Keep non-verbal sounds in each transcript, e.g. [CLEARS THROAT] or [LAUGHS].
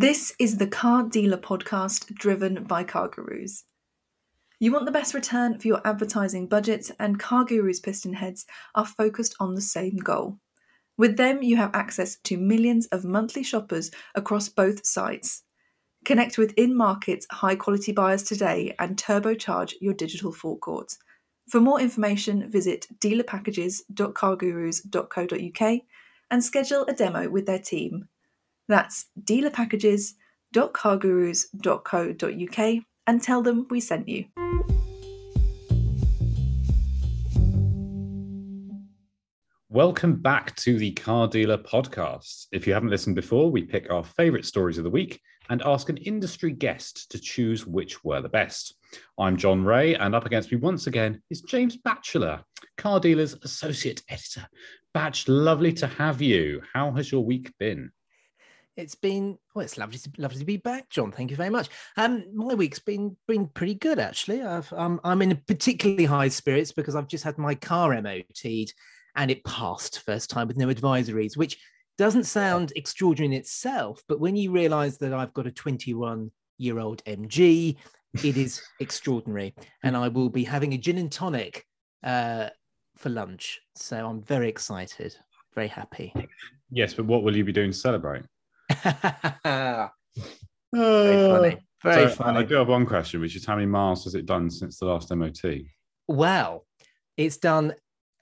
This is the Car Dealer podcast driven by CarGurus. You want the best return for your advertising budgets, and CarGurus piston heads are focused on the same goal. With them, you have access to millions of monthly shoppers across both sites. Connect with in market, high quality buyers today and turbocharge your digital forecourt. For more information, visit dealerpackages.cargurus.co.uk and schedule a demo with their team. That's dealerpackages.cargurus.co.uk and tell them we sent you. Welcome back to the Car Dealer Podcast. If you haven't listened before, we pick our favorite stories of the week and ask an industry guest to choose which were the best. I'm Jon Reay, and up against me once again is James Batchelor, Car Dealer's Associate Editor. Batch, lovely to have you. How has your week been? It's been well. It's lovely, to, lovely to be back, John. Thank you very much. Um, my week's been been pretty good actually. I've, um, I'm in particularly high spirits because I've just had my car MOT'd and it passed first time with no advisories, which doesn't sound extraordinary in itself, but when you realise that I've got a 21 year old MG, it is extraordinary, and I will be having a gin and tonic uh, for lunch. So I'm very excited, very happy. Yes, but what will you be doing to celebrate? Very funny. Very so, funny. I do have one question, which is how many miles has it done since the last MOT? Well, it's done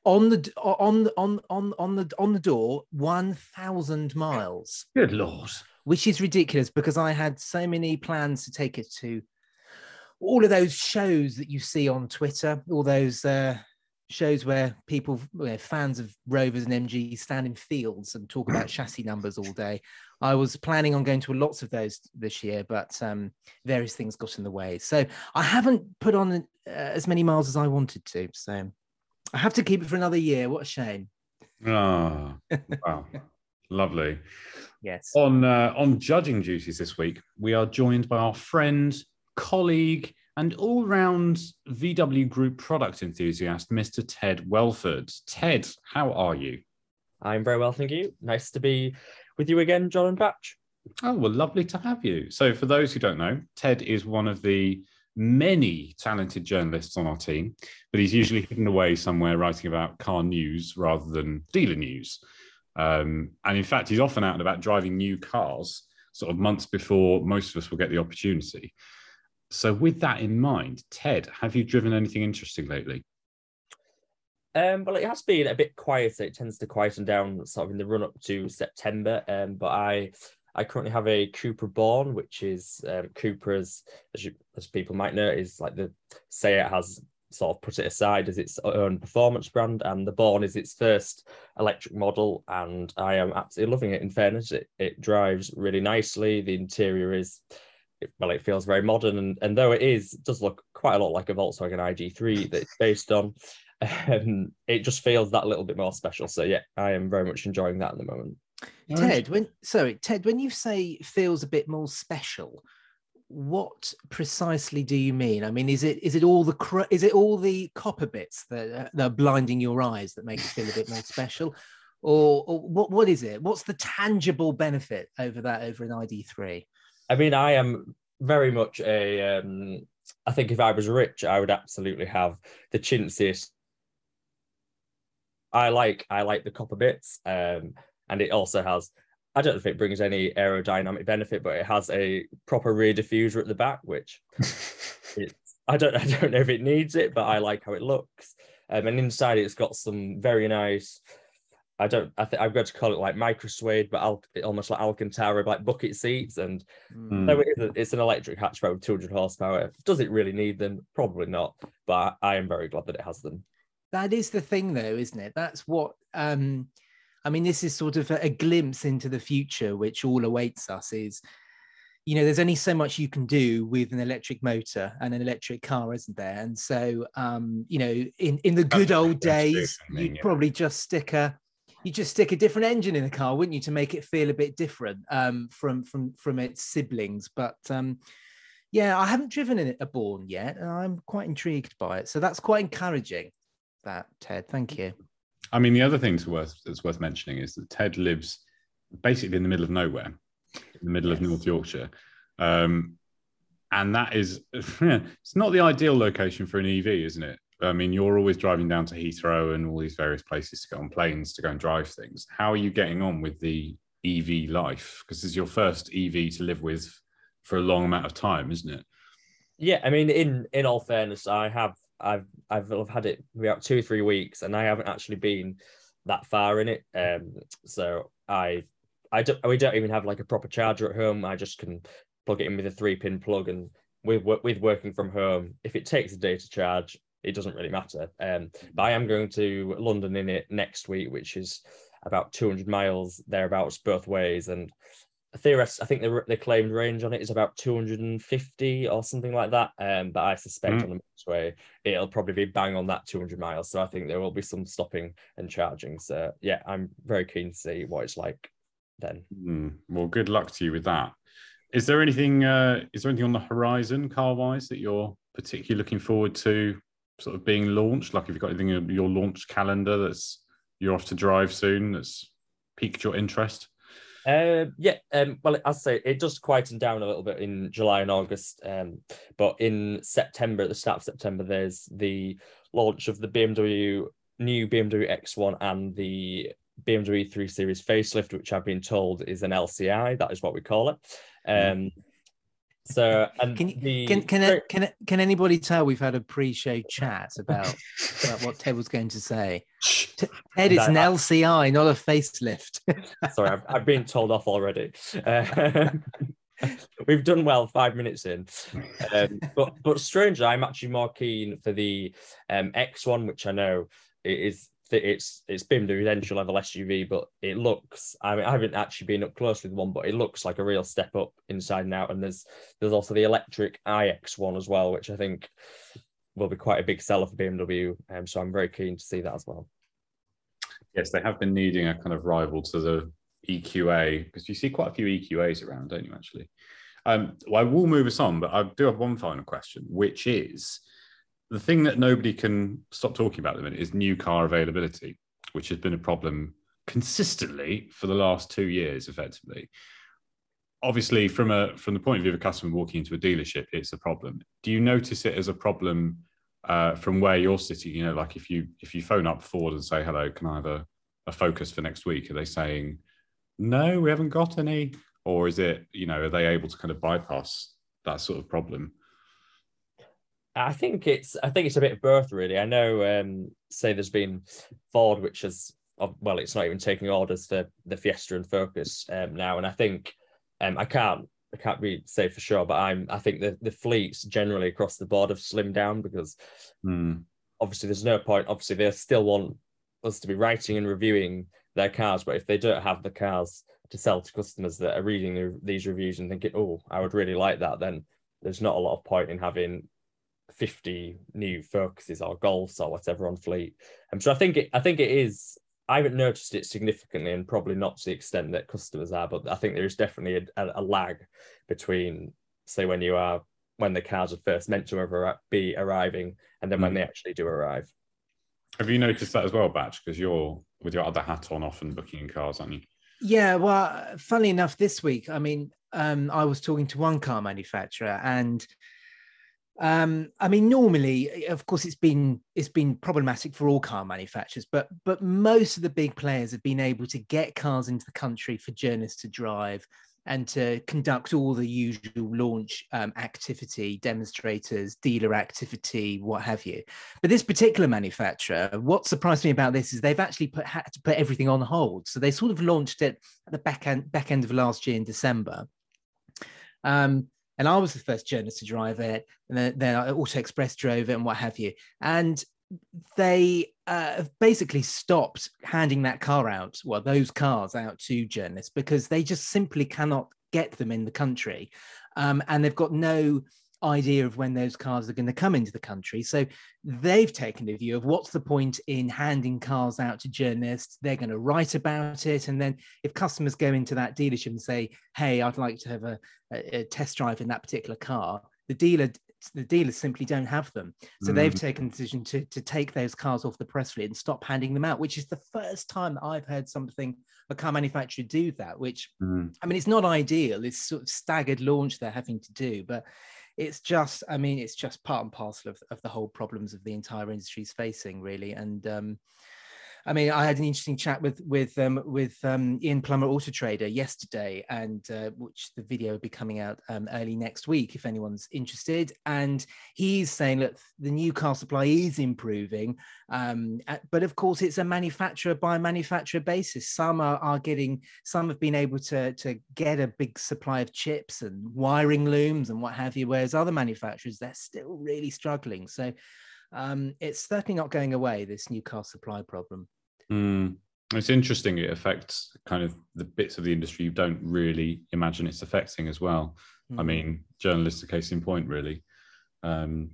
on the on on on on the on the door 1000 miles Good lord. which is ridiculous because i had so many plans to take it to all of those shows that you see on twitter all those uh shows where people know, fans of rovers and mg stand in fields and talk about chassis numbers all day i was planning on going to lots of those this year but um various things got in the way so i haven't put on uh, as many miles as i wanted to so I have to keep it for another year. What a shame. Ah, wow. [LAUGHS] Lovely. Yes. On uh, on judging duties this week, we are joined by our friend, colleague, and all-round VW Group product enthusiast, Mr. Ted Welford. Ted, how are you? I'm very well, thank you. Nice to be with you again, John and. Oh, well, lovely to have you. So, for those who don't know, Ted is one of the many talented journalists on our team, but he's usually hidden away somewhere writing about car news rather than dealer news. Um, and in fact, he's often out and about driving new cars, sort of months before most of us will get the opportunity. So, with that in mind, Ted, have you driven anything interesting lately? Um, well, it has been a bit quieter. It tends to quieten down sort of in the run up to September. Um, but I I currently have a Cupra Born, which is um, Cupra's, as, you, as people might know, is like the say it has sort of put it aside as its own performance brand, and the Born is its first electric model, and I am absolutely loving it. In fairness, it, it drives really nicely. The interior is well, it feels very modern, and, and though it is it does look quite a lot like a Volkswagen ID3 that it's based on, um, it just feels that little bit more special. So yeah, I am very much enjoying that at the moment. Ted, when sorry, Ted, when you say feels a bit more special, what precisely do you mean? I mean, is it is it all the cr- is it all the copper bits that, uh, that are blinding your eyes that make it feel a bit more special, or, or what what is it? What's the tangible benefit over that over an ID3? I mean, I am very much a. Um, I think if I was rich, I would absolutely have the chintziest. I like I like the copper bits. Um, and it also has I don't know if it brings any aerodynamic benefit, but it has a proper rear diffuser at the back, which [LAUGHS] it's, I don't I don't know if it needs it, but I like how it looks. Um, and inside it's got some very nice. I don't. I think I've got to call it like micro suede, but Al, almost like Alcantara, like bucket seats. And Mm. so it is a, it's an electric hatchback with 200 horsepower. Does it really need them? Probably not. But I am very glad that it has them. That is the thing, though, isn't it? That's what. um I mean, this is sort of a, a glimpse into the future, which all awaits us. Is you know, there's only so much you can do with an electric motor and an electric car, isn't there? And so, um, you know, in in the good old what they do, days, you'd yeah. probably just stick a you just stick a different engine in a car, wouldn't you, to make it feel a bit different um, from from from its siblings? But um, yeah, I haven't driven in a Born yet, and I'm quite intrigued by it. So that's quite encouraging. That Ted, thank you. I mean, the other thing that's worth that's worth mentioning is that Ted lives basically in the middle of nowhere. in the middle of North Yorkshire. Um, and that is, [LAUGHS] it's not the ideal location for an EV, isn't it? I mean, you're always driving down to Heathrow and all these various places to go on planes to go and drive things. How are you getting on with the EV life? Because this is your first EV to live with for a long amount of time, isn't it? Yeah, I mean, in in all fairness, I have I've I've had it about two or three weeks, and I haven't actually been that far in it. Um, so I I don't we don't even have like a proper charger at home. I just can plug it in with a three pin plug, and with with working from home, if it takes a day to charge, it doesn't really matter. Um, but I am going to London in it next week, which is about 200 miles thereabouts both ways, and theoretically, I think the, the claimed range on it is about 250 or something like that. Um, but I suspect Mm. on the motorway, it'll probably be bang on that 200 miles. So I think there will be some stopping and charging. So yeah, I'm very keen to see what it's like then. Hmm. Well, good luck to you with that. Is there anything? Uh, is there anything on the horizon, car wise, that you're particularly looking forward to, sort of being launched? Like, have you got anything in your launch calendar that's you're off to drive soon that's piqued your interest? Uh, yeah, um, well, as I say, it does quieten down a little bit in July and August. Um, but in September, at the start of September, there's the launch of the BMW new BMW X1 and the BMW 3 Series facelift, which I've been told is an LCI. That is what we call it. Um, so and Can you- the Can can can can anybody tell we've had a pre-show chat about, [LAUGHS] about what Ted was going to say? Ted, it's an I- LCI, not a facelift. [LAUGHS] Sorry, I've, I've been told off already. Uh, [LAUGHS] we've done well five minutes in, um, but but strangely, I'm actually more keen for the um, X1, which I know it is it's it's BMW's entry level SUV, but it looks. I mean, I haven't actually been up close with one, but it looks like a real step up inside and out. And there's there's also the electric iX1 as well, which I think will be quite a big seller for BMW. Um, so I'm very keen to see that as well. Yes, they have been needing a kind of rival to the EQA because you see quite a few EQAs around, don't you? Actually, um, well, I will move us on, but I do have one final question, which is the thing that nobody can stop talking about at the minute is new car availability, which has been a problem consistently for the last two years, effectively. Obviously, from a from the point of view of a customer walking into a dealership, it's a problem. Do you notice it as a problem uh, from where you're sitting? You know, like if you if you phone up Ford and say, "Hello, can I have a, a Focus for next week?" Are they saying, "No, we haven't got any," or is it you know are they able to kind of bypass that sort of problem? I think it's I think it's a bit of both really. I know um say there's been Ford which has well it's not even taking orders for the Fiesta and Focus um now and I think um I can't I can't really say for sure but I'm I think the the fleets generally across the board have slimmed down because Hmm. obviously there's no point obviously they still want us to be writing and reviewing their cars but if they don't have the cars to sell to customers that are reading the, these reviews and thinking oh I would really like that then there's not a lot of point in having 50 new focuses or golfs or whatever on fleet and so I think it I think it is I haven't noticed it significantly and probably not to the extent that customers are but I think there is definitely a, a, a lag between say when you are when the cars are first meant to be arriving and then when Mm. they actually do arrive Have you noticed that as well, Batch? Because you're with your other hat on, often booking cars, aren't you? Yeah, well, funnily enough, this week, I mean, um, I was talking to one car manufacturer, and um, I mean, normally, of course, it's been it's been problematic for all car manufacturers, but but most of the big players have been able to get cars into the country for journalists to drive and to conduct all the usual launch um, activity, demonstrators, dealer activity, what have you. But this particular manufacturer, what surprised me about this is they've actually put had to put everything on hold. So they sort of launched it at the back end back end of last year in December. Um, and I was the first journalist to drive it, and then, then Auto Express drove it, and what have you. And they uh, basically stopped handing that car out, well, those cars out to journalists because they just simply cannot get them in the country, um, and they've got no idea of when those cars are going to come into the country. So they've taken a view of what's the point in handing cars out to journalists? They're going to write about it. And then if customers go into that dealership and say, hey, I'd like to have a, a, a test drive in that particular car, the dealer the dealers simply don't have them. So Mm. they've taken the decision to, to take those cars off the press fleet and stop handing them out, which is the first time that I've heard something, a car manufacturer do that, which Mm. I mean, it's not ideal. It's sort of staggered launch they're having to do, but it's just, I mean, it's just part and parcel of, of the whole problems of the entire industry is facing, really. And um, I mean, I had an interesting chat with with um, with um, Ian Plummer, Auto Trader, yesterday, and uh, which the video will be coming out um, early next week if anyone's interested. And he's saying that the new car supply is improving, um, but of course, it's a manufacturer by manufacturer basis. Some are, are getting, some have been able to to get a big supply of chips and wiring looms and what have you, whereas other manufacturers they're still really struggling. So. Um, it's certainly not going away. This new car supply problem. Mm. It's interesting. It affects kind of the bits of the industry you don't really imagine it's affecting as well. I Mhm. mean, journalists are case in point, really. Um,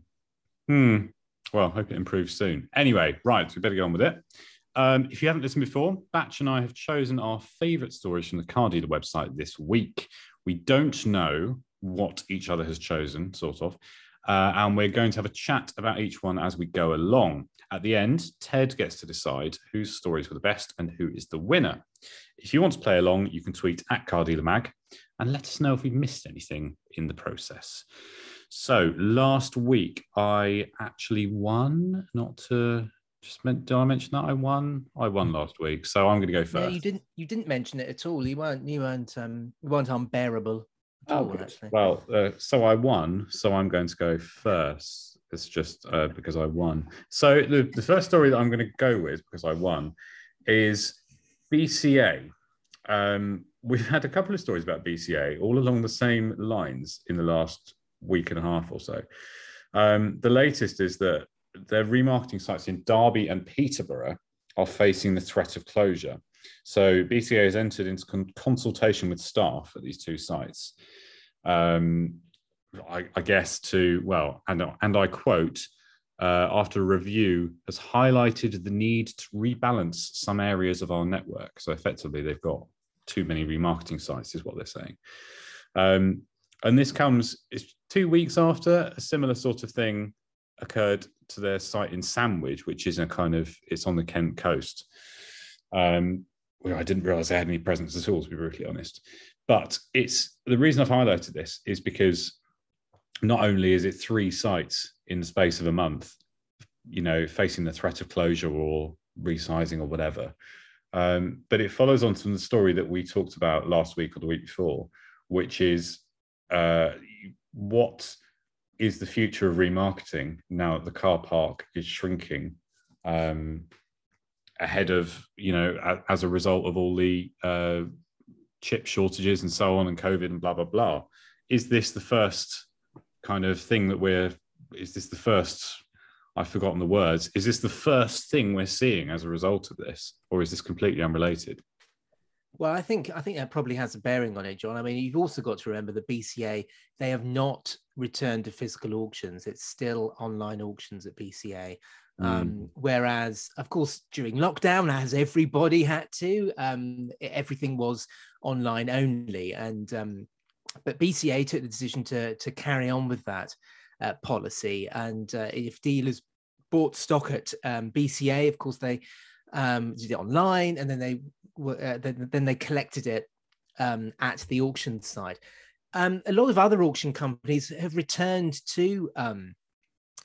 hmm. Well, hope it improves soon. Anyway, right, we better get on with it. Um, if you haven't listened before, Batch and I have chosen our favourite stories from the car dealer website this week. We don't know what each other has chosen, sort of, uh, and we're going to have a chat about each one as we go along. At the end, Ted gets to decide whose stories were the best and who is the winner. If you want to play along, you can tweet at Car Dealer Mag and let us know if we've missed anything in the process. So last week, I actually won. Not to just meant. Did I mention that I won? I won last week, so I'm going to go No, first. you didn't. You didn't mention it at all. You weren't. You weren't. Um, you weren't unbearable Oh, all. Actually. Well, uh, so I won, so I'm going to go first. It's just uh, because I won. So the, the first story that I'm going to go with because I won is BCA. Um, we've had a couple of stories about BCA all along the same lines in the last week and a half or so. Um, the latest is that their remarketing sites in Derby and Peterborough are facing the threat of closure. So BCA has entered into con- consultation with staff at these two sites. Um, I, I guess to well, and and I quote, uh, after review, has highlighted the need to rebalance some areas of our network. So effectively, they've got too many remarketing sites, is what they're saying. Um, and this comes it's two weeks after a similar sort of thing occurred to their site in Sandwich, which is a kind of it's on the Kent coast. Um, well, I didn't realize they had any presence at all, to be brutally honest. But it's the reason I've highlighted this is because not only is it three sites in the space of a month, you know, facing the threat of closure or resizing or whatever, um, but it follows on from the story that we talked about last week or the week before, which is uh, what is the future of remarketing now that the car park is shrinking um, ahead of, you know, as a result of all the uh, chip shortages and so on and COVID and blah, blah, blah. Is this the first kind of thing that we're, is this the first, I've forgotten the words, is this the first thing we're seeing as a result of this? Or is this completely unrelated? Well, I think I think that probably has a bearing on it, John. I mean, you've also got to remember the BCA; they have not returned to physical auctions. It's still online auctions at BCA. Mm. Um, whereas, of course, during lockdown, as everybody had to, um, everything was online only. And um, but BCA took the decision to to carry on with that uh, policy. And uh, if dealers bought stock at um, BCA, of course, they um, did it online, and then they were uh, then, then they collected it um, at the auction site. Um, a lot of other auction companies have returned to um,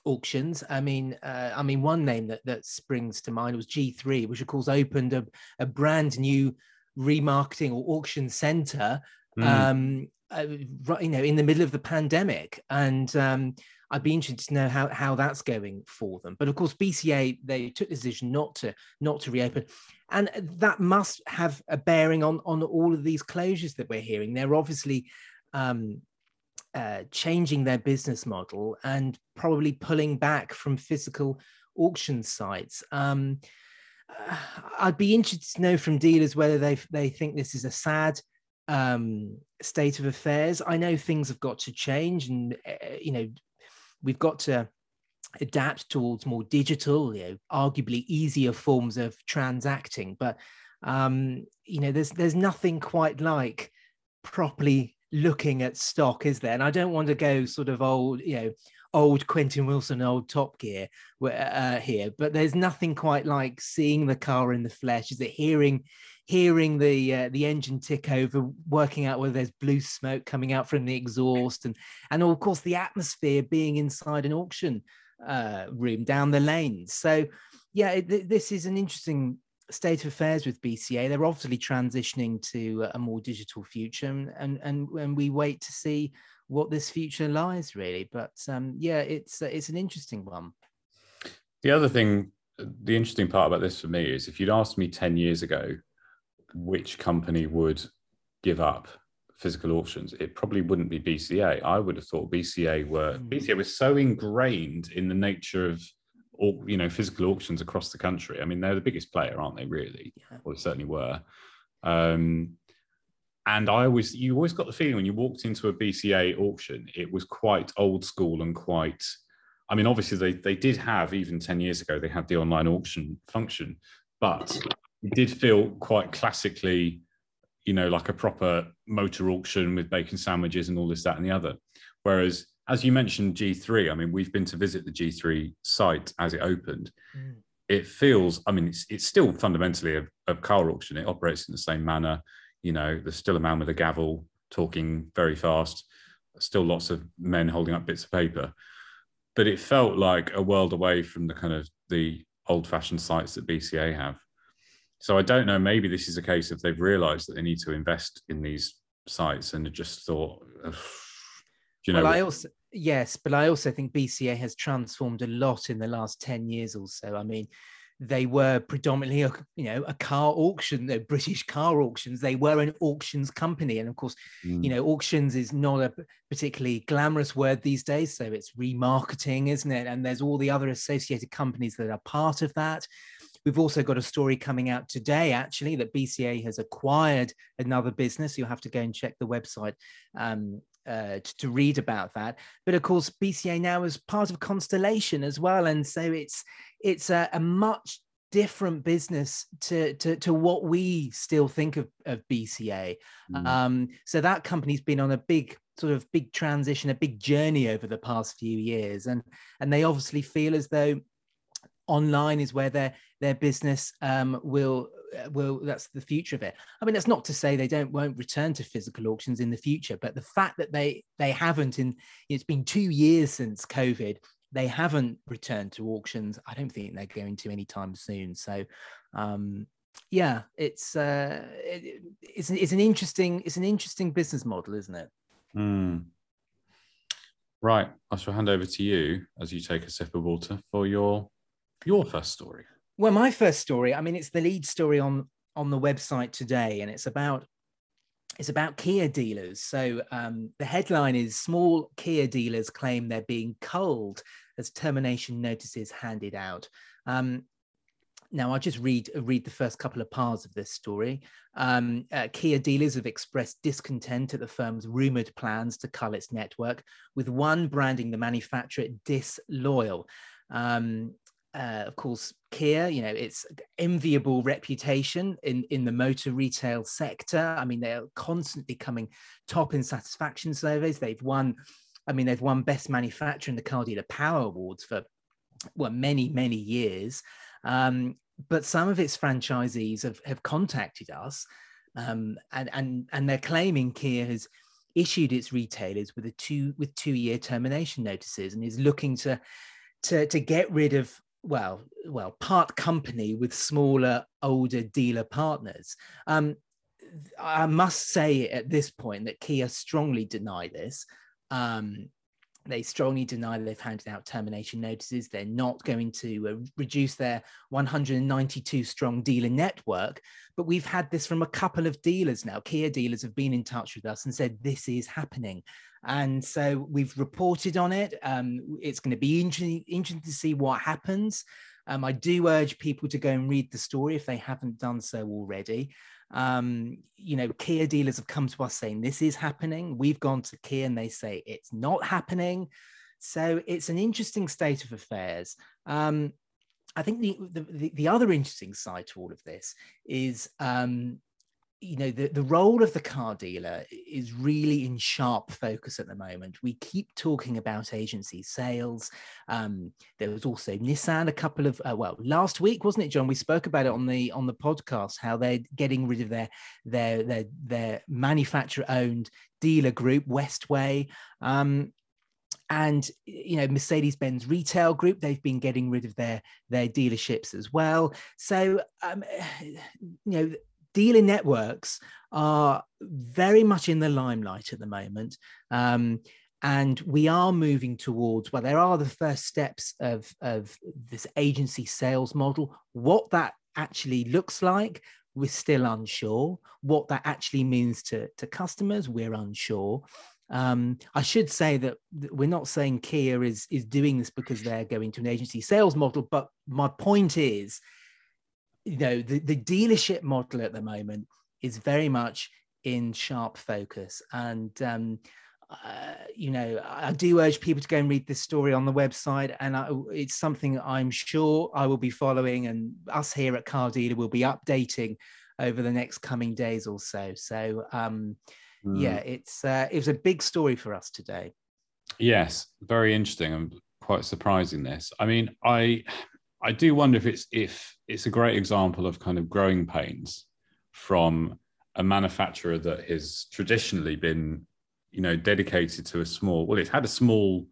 auctions. I mean, uh, I mean, one name that that springs to mind was G3, which of course opened a, a brand new remarketing or auction center. Mm. Um, uh, right, you know, in the middle of the pandemic, and um, I'd be interested to know how how that's going for them. But of course, BCA they took the decision not to not to reopen, and that must have a bearing on on all of these closures that we're hearing. They're obviously um, uh, changing their business model and probably pulling back from physical auction sites. Um, [SIGHS] I'd be interested to know from dealers whether they they think this is a sad um, state of affairs. I know things have got to change, and uh, you know we've got to adapt towards more digital, you know, arguably easier forms of transacting. But um, you know, there's there's nothing quite like properly looking at stock, is there? And I don't want to go sort of old, you know, old Quentin Wilson, old Top Gear uh, here, but there's nothing quite like seeing the car in the flesh. Is it hearing hearing the uh, the engine tick over, working out whether there's blue smoke coming out from the exhaust, and and of course the atmosphere being inside an auction uh, room down the lanes. So yeah, this is an interesting state of affairs with BCA. They're obviously transitioning to a more digital future, and and and we wait to see what this future lies really. But um, yeah, it's uh, it's an interesting one. The other thing, the interesting part about this for me is if you'd asked me ten years ago which company would give up physical auctions, it probably wouldn't be BCA. I would have thought BCA were mm. BCA was so ingrained in the nature of all you know physical auctions across the country. I mean, they're the biggest player, aren't they? Really, yeah. or certainly were. Um, and I always, you always got the feeling when you walked into a BCA auction, it was quite old school and quite. I mean, obviously they they did have even ten years ago they had the online auction function, but it did feel quite classically, you know, like a proper motor auction with bacon sandwiches and all this, that, and the other. Whereas, as you mentioned, G3, I mean, we've been to visit the G3 site as it opened. Mm. It feels, I mean, it's, it's still fundamentally a, a car auction. It operates in the same manner. You know, there's still a man with a gavel talking very fast, still lots of men holding up bits of paper. But it felt like a world away from the kind of the old fashioned sites that BCA have. So I don't know. Maybe this is a case of they've realised that they need to invest in these sites and just thought, you know. Well, I also yes, but I also think BCA has transformed a lot in the last ten years or so. I mean, they were predominantly a, you know a car auction the british car auctions they were an auctions company and of course mm. you know auctions is not a particularly glamorous word these days so it's remarketing isn't it and there's all the other associated companies that are part of that We've also got a story coming out today, actually, that BCA has acquired another business. You'll have to go and check the website um, uh, to, to, read about that. But of course, BCA now is part of Constellation as well, and so it's it's a, a much different business to, to, to what we still think of, of BCA. Mm. Um, so that company's been on a big sort of big transition, a big journey over the past few years, and and they obviously feel as though online is where their their business um, will uh, will that's the future of it i mean that's not to say they don't won't return to physical auctions in the future but the fact that they they haven't in it's been two years since covid they haven't returned to auctions i don't think they're going to anytime soon so um yeah it's uh it, it's, it's an interesting it's an interesting business model isn't it mm. right i shall hand over to you as you take a sip of water for your your first story? Well, my first story, I mean, it's the lead story on on the website today, and it's about it's about Kia dealers. So um, the headline is small Kia dealers claim they're being culled as termination notices handed out. Um, now I'll just read read the first couple of parts of this story. Um, uh, Kia dealers have expressed discontent at the firm's rumored plans to cull its network, with one branding the manufacturer disloyal. Um, uh, of course, Kia, you know, it's enviable reputation in, in the motor retail sector. I mean, they're constantly coming top in satisfaction surveys. They've won, I mean, they've won best manufacturer in the Car Dealer Power Awards for well, many, many years. Um, but some of its franchisees have, have contacted us um, and, and, and they're claiming Kia has issued its retailers with a two with two year termination notices and is looking to to to get rid of well, well, part company with smaller, older dealer partners. Um, I must say at this point that Kia strongly deny this. Um, they strongly deny they've handed out termination notices. They're not going to uh, reduce their 192 strong dealer network. But we've had this from a couple of dealers now. Kia dealers have been in touch with us and said this is happening. And so we've reported on it. Um, it's going to be interesting, interesting to see what happens. Um, I do urge people to go and read the story if they haven't done so already. Um, you know, Kia dealers have come to us saying this is happening. We've gone to Kia and they say it's not happening. So it's an interesting state of affairs. Um, I think the, the, the other interesting side to all of this is um, you know the, the role of the car dealer is really in sharp focus at the moment. We keep talking about agency sales. Um, there was also nissan a couple of uh, well last week wasn't it john? We spoke about it on the on the podcast how they're getting rid of their their their, their manufacturer owned dealer group westway. Um, and you know mercedes-benz retail group they've been getting rid of their their dealerships as well. So um, [SIGHS] you know dealer networks are very much in the limelight at the moment. Um, and we are moving towards, well, there are the first steps of, of this agency sales model. What that actually looks like, we're still unsure. What that actually means to, to customers, we're unsure. Um, I should say that we're not saying Kia is is doing this because they're going to an agency sales model, but my point is you know the, the dealership model at the moment is very much in sharp focus. And um, uh, you know i do urge people to go and read this story on the website. And I, it's something i'm sure i will be following and us here at car dealer will be updating over the next coming days or so. So um, mm. yeah it's uh, it was a big story for us today. Yes very interesting and quite surprising this. I mean i I do wonder if it's if it's a great example of kind of growing pains from a manufacturer that has traditionally been, you know, dedicated to a small. Well, it's had a small,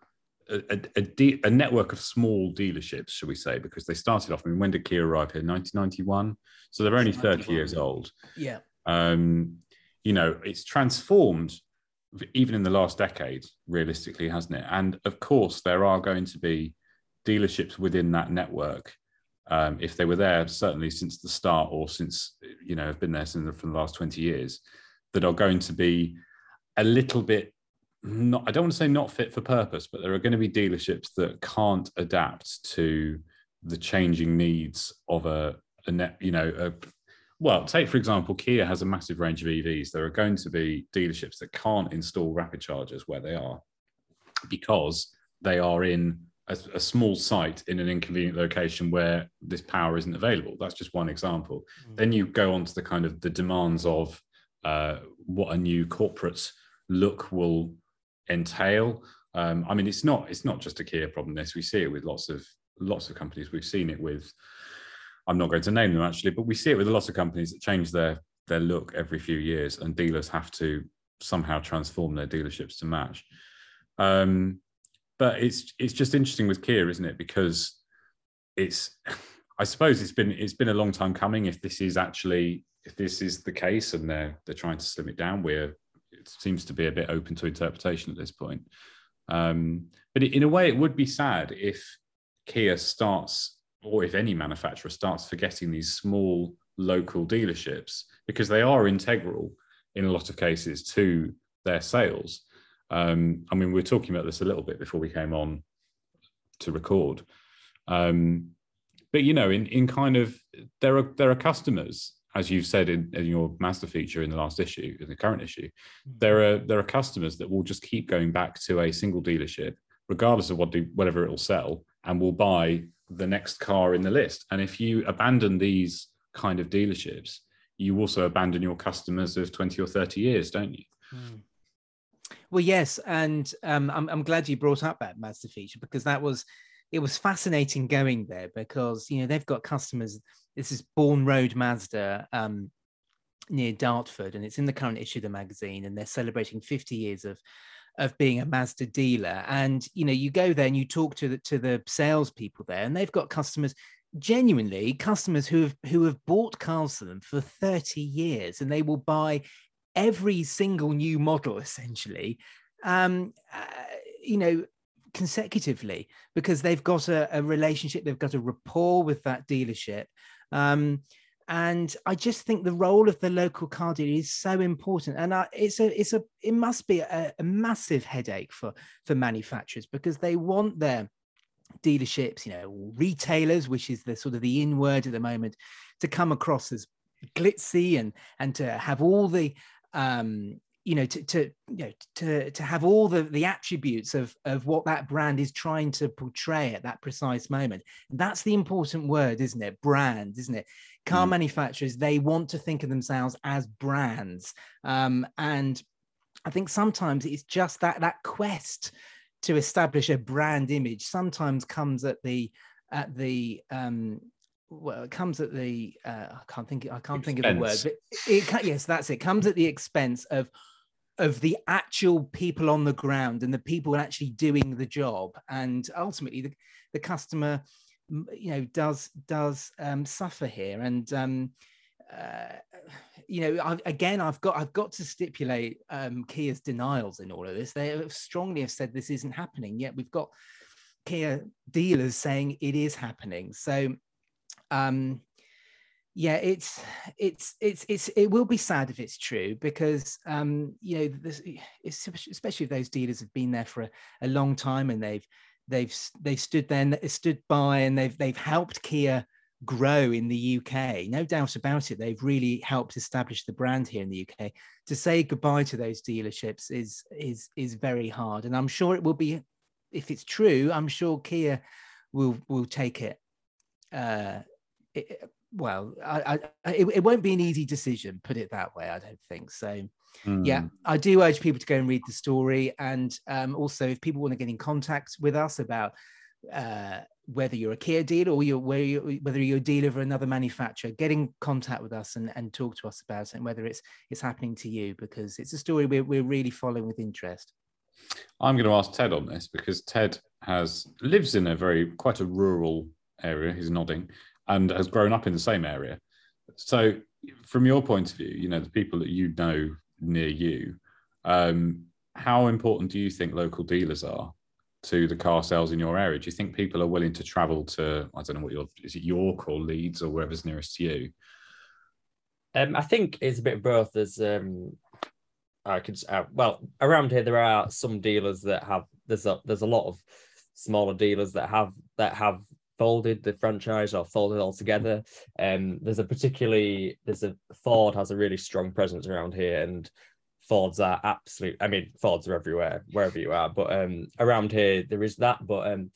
a, a, a, de- a network of small dealerships, should we say? Because they started off. I mean, when did Kia arrive here? 1991. So they're only 30 years old. Yeah. Um, you know, it's transformed even in the last decade, realistically, hasn't it? And of course, there are going to be dealerships within that network, um, if they were there certainly since the start or since you know have been there since from the last 20 years, that are going to be a little bit not I don't want to say not fit for purpose, but there are going to be dealerships that can't adapt to the changing needs of a, a net, you know, a, well, take for example, Kia has a massive range of EVs. There are going to be dealerships that can't install rapid chargers where they are because they are in a, a, small site in an inconvenient location where this power isn't available. That's just one example. Mm. Then you go on to the kind of the demands of uh, what a new corporate look will entail. Um, I mean, it's not it's not just a Kia problem. This we see it with lots of lots of companies. We've seen it with. I'm not going to name them actually, but we see it with a lot of companies that change their their look every few years, and dealers have to somehow transform their dealerships to match. Um, but it's it's just interesting with Kia, isn't it? Because it's I suppose it's been it's been a long time coming. If this is actually if this is the case and they're they're trying to slim it down, we're it seems to be a bit open to interpretation at this point. Um, but in a way, it would be sad if Kia starts, or if any manufacturer starts forgetting these small local dealerships because they are integral in a lot of cases to their sales. Um, I mean, we were talking about this a little bit before we came on to record. Um, but you know, in in kind of there are there are customers, as you've said in, in your Mazda feature in the last issue, in the current issue, mm-hmm. there are there are customers that will just keep going back to a single dealership, regardless of what do, whatever it will sell, and will buy the next car in the list. And if you abandon these kind of dealerships, you also abandon your customers of 20 or 30 years, don't you? Mm. Well, yes, and um, I'm, I'm glad you brought up that Mazda feature because that was it was fascinating going there because you know they've got customers. This is Bourne Road Mazda um, near Dartford, and it's in the current issue of the magazine, and they're celebrating 50 years of of being a Mazda dealer. And you know, you go there and you talk to the to the salespeople there, and they've got customers genuinely customers who have who have bought cars for them for 30 years and they will buy every single new model essentially um uh, you know consecutively because they've got a, a, relationship they've got a rapport with that dealership. Um and i just think the role of the local car dealer is so important. And uh, it's a it's a it must be a, a massive headache for for manufacturers because they want their dealerships you know retailers which is the sort of the in word at the moment to come across as glitzy and and to have all the um, you know to to you know to to have all the the attributes of of what that brand is trying to portray at that precise moment. That's the important word isn't it? Brand isn't it? Car mm. manufacturers they want to think of themselves as brands. Um, and i think sometimes it's just that that quest to establish a brand image sometimes comes at the at the um well, it comes at the uh, I can't think I can't expense. think of the word, but it, it yes, that's it. Comes at the expense of of the actual people on the ground and the people actually doing the job and ultimately the, the customer you know does does um, suffer here and um, uh, you know I, again i've got i've got to stipulate um, kia's denials in all of this they have strongly have said this isn't happening yet we've got kia dealers saying it is happening so um yeah it's it's it's it's it will be sad if it's true because um you know this especially if those dealers have been there for a, a long time and they've they've they've stood there stood by and they've they've helped kia grow in the UK no doubt about it. They've really helped establish the brand here in the UK to say goodbye to those dealerships is is is very hard and I'm sure it will be if it's true I'm sure Kia will will take it uh it, well, I, I, it, it, won't be an easy decision, put it that way. I don't think so. Mm. Yeah, hmm. I do urge people to go and read the story, and um, also if people want to get in contact with us about uh, whether you're a Kia dealer or you're, whether you're, whether you're a dealer of another manufacturer, get in contact with us and, and talk to us about it and whether it's it's happening to you because it's a story we're, we're really following with interest. I'm going to ask Ted on this because Ted has lives in a very quite a rural area. He's nodding, and has grown up in the same area. So, from your point of view, you know, the people that you know near you, um, how important do you think local dealers are to the car sales in your area? Do you think people are willing to travel to, I don't know what your, is it York or Leeds or wherever's nearest to you? Um, I think it's a bit of both. There's, um, I could, uh, well, around here there are some dealers that have. There's a there's a lot of smaller dealers that have that have folded the franchise or folded altogether. Um, there's a particularly there's a Ford has a really strong presence around here, and Fords are absolute. I mean, Fords are everywhere, wherever you are, but um, around here there is that. But um,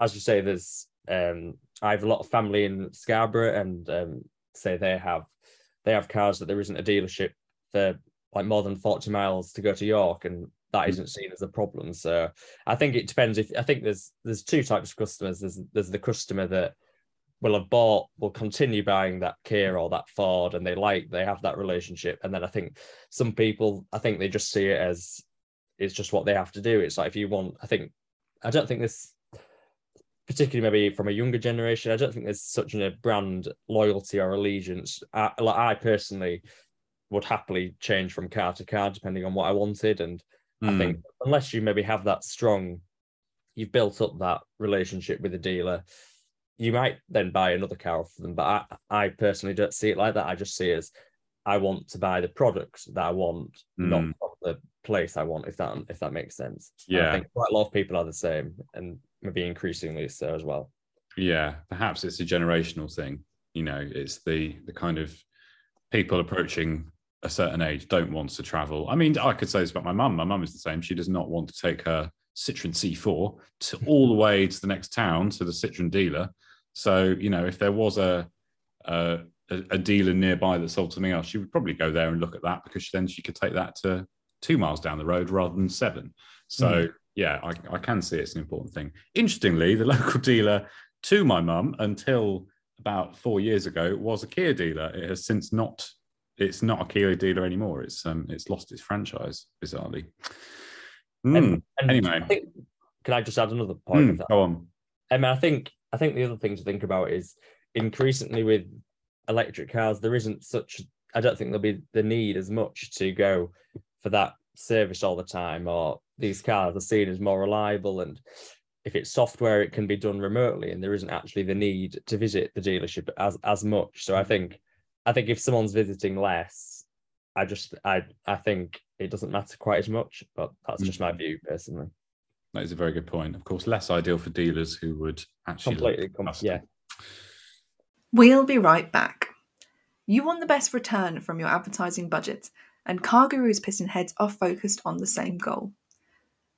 as you say, there's um, I have a lot of family in Scarborough, and um, say they have they have cars that there isn't a dealership for like more than 40 miles to go to York, and that mm. isn't seen as a problem. So I think it depends. If I think there's there's two types of customers. There's there's the customer that will have bought, will continue buying that Kia or that Ford, and they like they have that relationship. And then I think some people, I think they just see it as it's just what they have to do. It's like if you want, I think I don't think this particularly maybe from a younger generation, I don't think there's such a brand loyalty or allegiance. I, like I personally would happily change from car to car depending on what I wanted, and Mm. I think hmm. unless you maybe have that strong, you've built up that relationship with the dealer, you might then buy another car off them. But I, I personally don't see it like that. I just see it as I want to buy the product that I want, mm. not the place I want. If that if that makes sense. Yeah, and I think quite a lot of people are the same, and maybe increasingly so as well. Yeah, perhaps it's a generational thing. You know, it's the the kind of people approaching a certain age don't want to travel. I mean, I could say this about my mum. My mum is the same. She does not want to take her Citroen C4 to [LAUGHS] all the way to the next town to the Citroen dealer. So, you know, if there was a, a, a dealer nearby that sold something else, she would probably go there and look at that because then she could take that to two miles down the road rather than seven. So, mm. yeah, I, I can see it's an important thing. Interestingly, the [LAUGHS] local dealer to my mum until about four years ago was a Kia dealer. It has since not it's not a Kia dealer anymore. It's um it's lost its franchise bizarrely. Mm. And, and anyway, I think, can I just add another point? Mm, go on. I mean, I think I think the other thing to think about is increasingly with electric cars, there isn't such. I don't think there'll be the need as much to go for that service all the time, or these cars are seen as more reliable and if it's software, it can be done remotely, and there isn't actually the need to visit the dealership as as much. So I think I think if someone's visiting less, I just I I think it doesn't matter quite as much. But that's just my mm. view personally. That is a very good point. Of course, less ideal for dealers who would actually completely com- yeah. We'll be right back. You want the best return from your advertising budget, and CarGurus PistonHeads are focused on the same goal.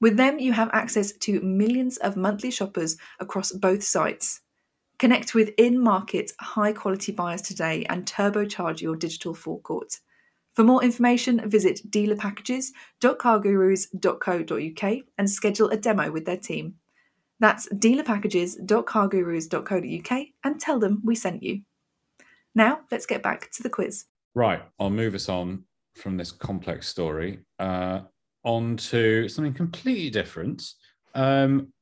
With them, you have access to millions of monthly shoppers across both sites. Connect with in market, high quality buyers today and turbocharge your digital forecourt. For more information, visit dealerpackages.cargurus.co.uk and schedule a demo with their team. That's dealerpackages.cargurus.co.uk and tell them we sent you. Now, let's get back to the quiz. Right, I'll move us on from this complex story uh, on to something completely different. Um,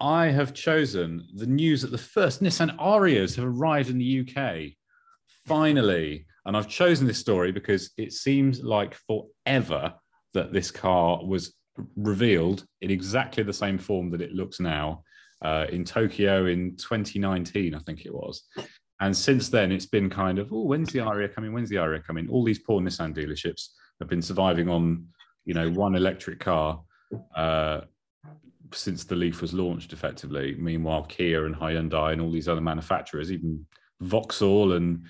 I have chosen the news that the first Nissan Ariyas have arrived in the UK. Finally. And I've chosen this story because it seems like forever that this car was revealed in exactly the same form that it looks now uh, in Tokyo in 2019, I think it was. And since then, it's been kind of, oh, when's the Ariya coming? When's the Ariya coming? All these poor Nissan dealerships have been surviving on, you know, one electric car uh, since the Leaf was launched, effectively. Meanwhile, Kia and Hyundai and all these other manufacturers, even Vauxhall and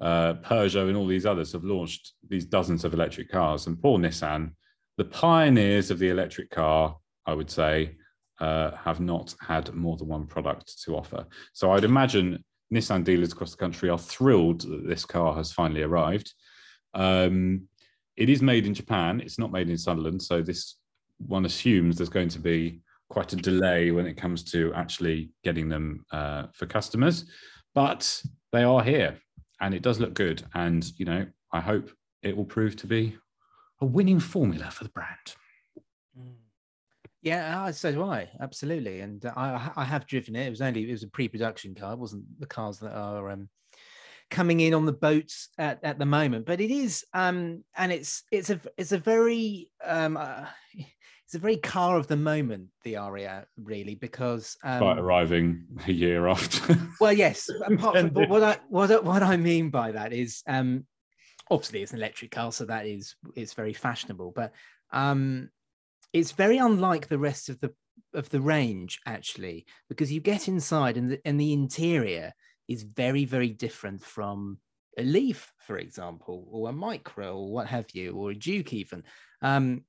uh, Peugeot and all these others have launched these dozens of electric cars. And poor Nissan, the pioneers of the electric car, I would say, uh, have not had more than one product to offer. So I'd imagine Nissan dealers across the country are thrilled that this car has finally arrived. Um, it is made in Japan. It's not made in Sunderland. So this one assumes there's going to be quite a delay when it comes to actually getting them uh, for customers. But they are here and it does look good. And, you know, I hope it will prove to be a winning formula for the brand. Yeah, so do I. Absolutely, and I I have driven it. It was only it was a pre-production car. It wasn't the cars that are um, coming in on the boats at, at the moment. But it is, um, and it's it's a it's a very um, uh, it's a very car of the moment. The Ariya really because um, by arriving a year after. well, yes. Apart from, [LAUGHS] but what I what what I mean by that is um, obviously it's an electric car, so that is it's very fashionable, but um it's very unlike the rest of the of the range actually because you get inside and the, and the interior is very very different from a leaf for example or a micra or what have you or a Juke even um,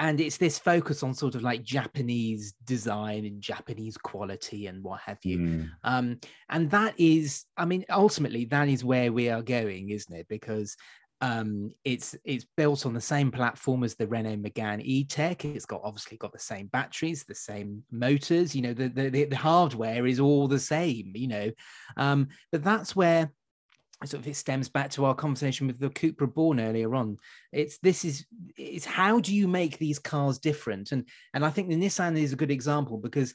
and it's this focus on sort of like japanese design and japanese quality and what have you mm. um, and that is i mean ultimately that is where we are going isn't it because um, it's it's built on the same platform as the Renault Megane E-Tech. It's got obviously got the same batteries, the same motors. You know, the the, the hardware is all the same. You know, um, but that's where sort of it stems back to our conversation with the Cupra Born earlier on. It's this is it's how do you make these cars different? And and I think the Nissan is a good example because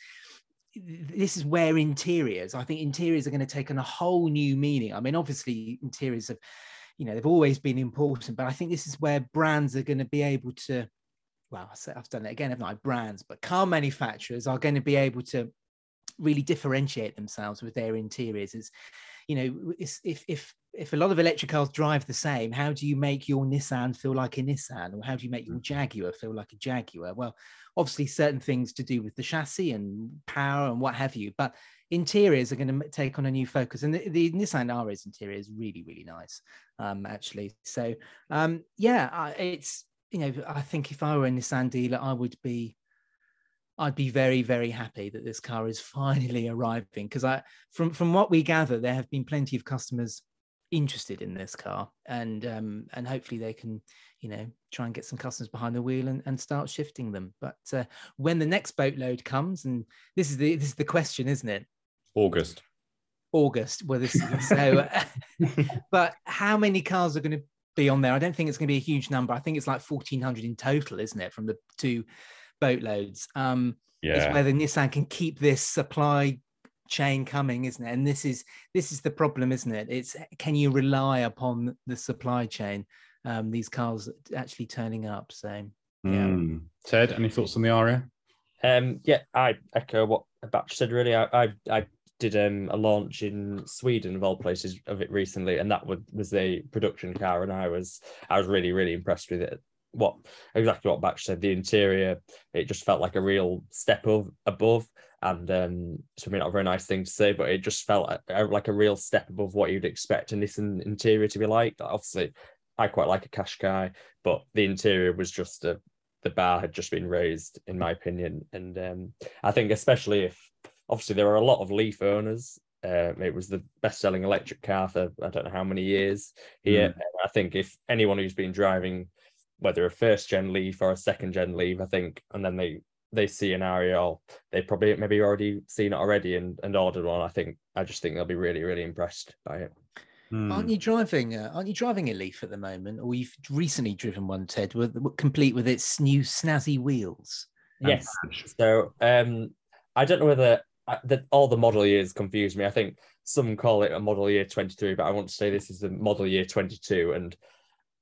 this is where interiors. I think interiors are going to take on a whole new meaning. I mean, obviously interiors have you know they've always been important but i think this is where brands are going to be able to well i've done it again haven't i brands but car manufacturers are going to be able to really differentiate themselves with their interiors it's you know if if if a lot of electric cars drive the same how do you make your nissan feel like a nissan? Or how do you make your mm. jaguar feel like a jaguar? Well obviously certain things to do with the chassis and power and what have you but interiors are going to take on a new focus. And the, the nissan Ariya's interior is really really nice um actually. So um yeah it's you know i think if i were a nissan dealer i would be I'd be very, very happy that this car is finally arriving because I, from from what we gather, there have been plenty of customers interested in this car, and um, and hopefully they can, you know, try and get some customers behind the wheel and, and start shifting them. But uh, when the next boatload comes, and this is the this is the question, isn't it? August. August. Well, this is so. [LAUGHS] [LAUGHS] but how many cars are going to be on there? I don't think it's going to be a huge number. I think it's like fourteen hundred in total, isn't it, from the two boatloads. Um, yeah. It's whether Nissan can keep this supply chain coming, isn't it? And this is this is the problem, isn't it? It's can you rely upon the supply chain? Um, these cars actually turning up. So yeah. Mm. Ted, any thoughts on the Ariya? Um, yeah, I echo what Batch said. Really, I I, I did um, a launch in Sweden of all places of it recently, and that was, was a production car, and I was I was really really impressed with it what exactly what Batch said. The interior, it just felt like a real step of, above, and um, it's maybe not a very nice thing to say, but it just felt like, like a real step above what you'd expect in this interior to be like. Obviously, I quite like a Qashqai, but the interior was just a the bar had just been raised, in my opinion. And um, I think especially if obviously there are a lot of Leaf owners. Um, it was the best-selling electric car for I don't know how many years here. Mm. I think if anyone who's been driving, whether a first-gen Leaf or a second-gen Leaf, I think, and then they they see an Ariya, they probably maybe already seen it already and, and ordered one. I think I just think they'll be really really impressed by it. Mm. Aren't you driving? Uh, aren't you driving a Leaf at the moment, or you've recently driven one, Ted, with, complete with its new snazzy wheels? Yes. So um, I don't know whether uh, the, all the model years confuse me. I think some call it a model year 23, but I want to say this is a model year 22. And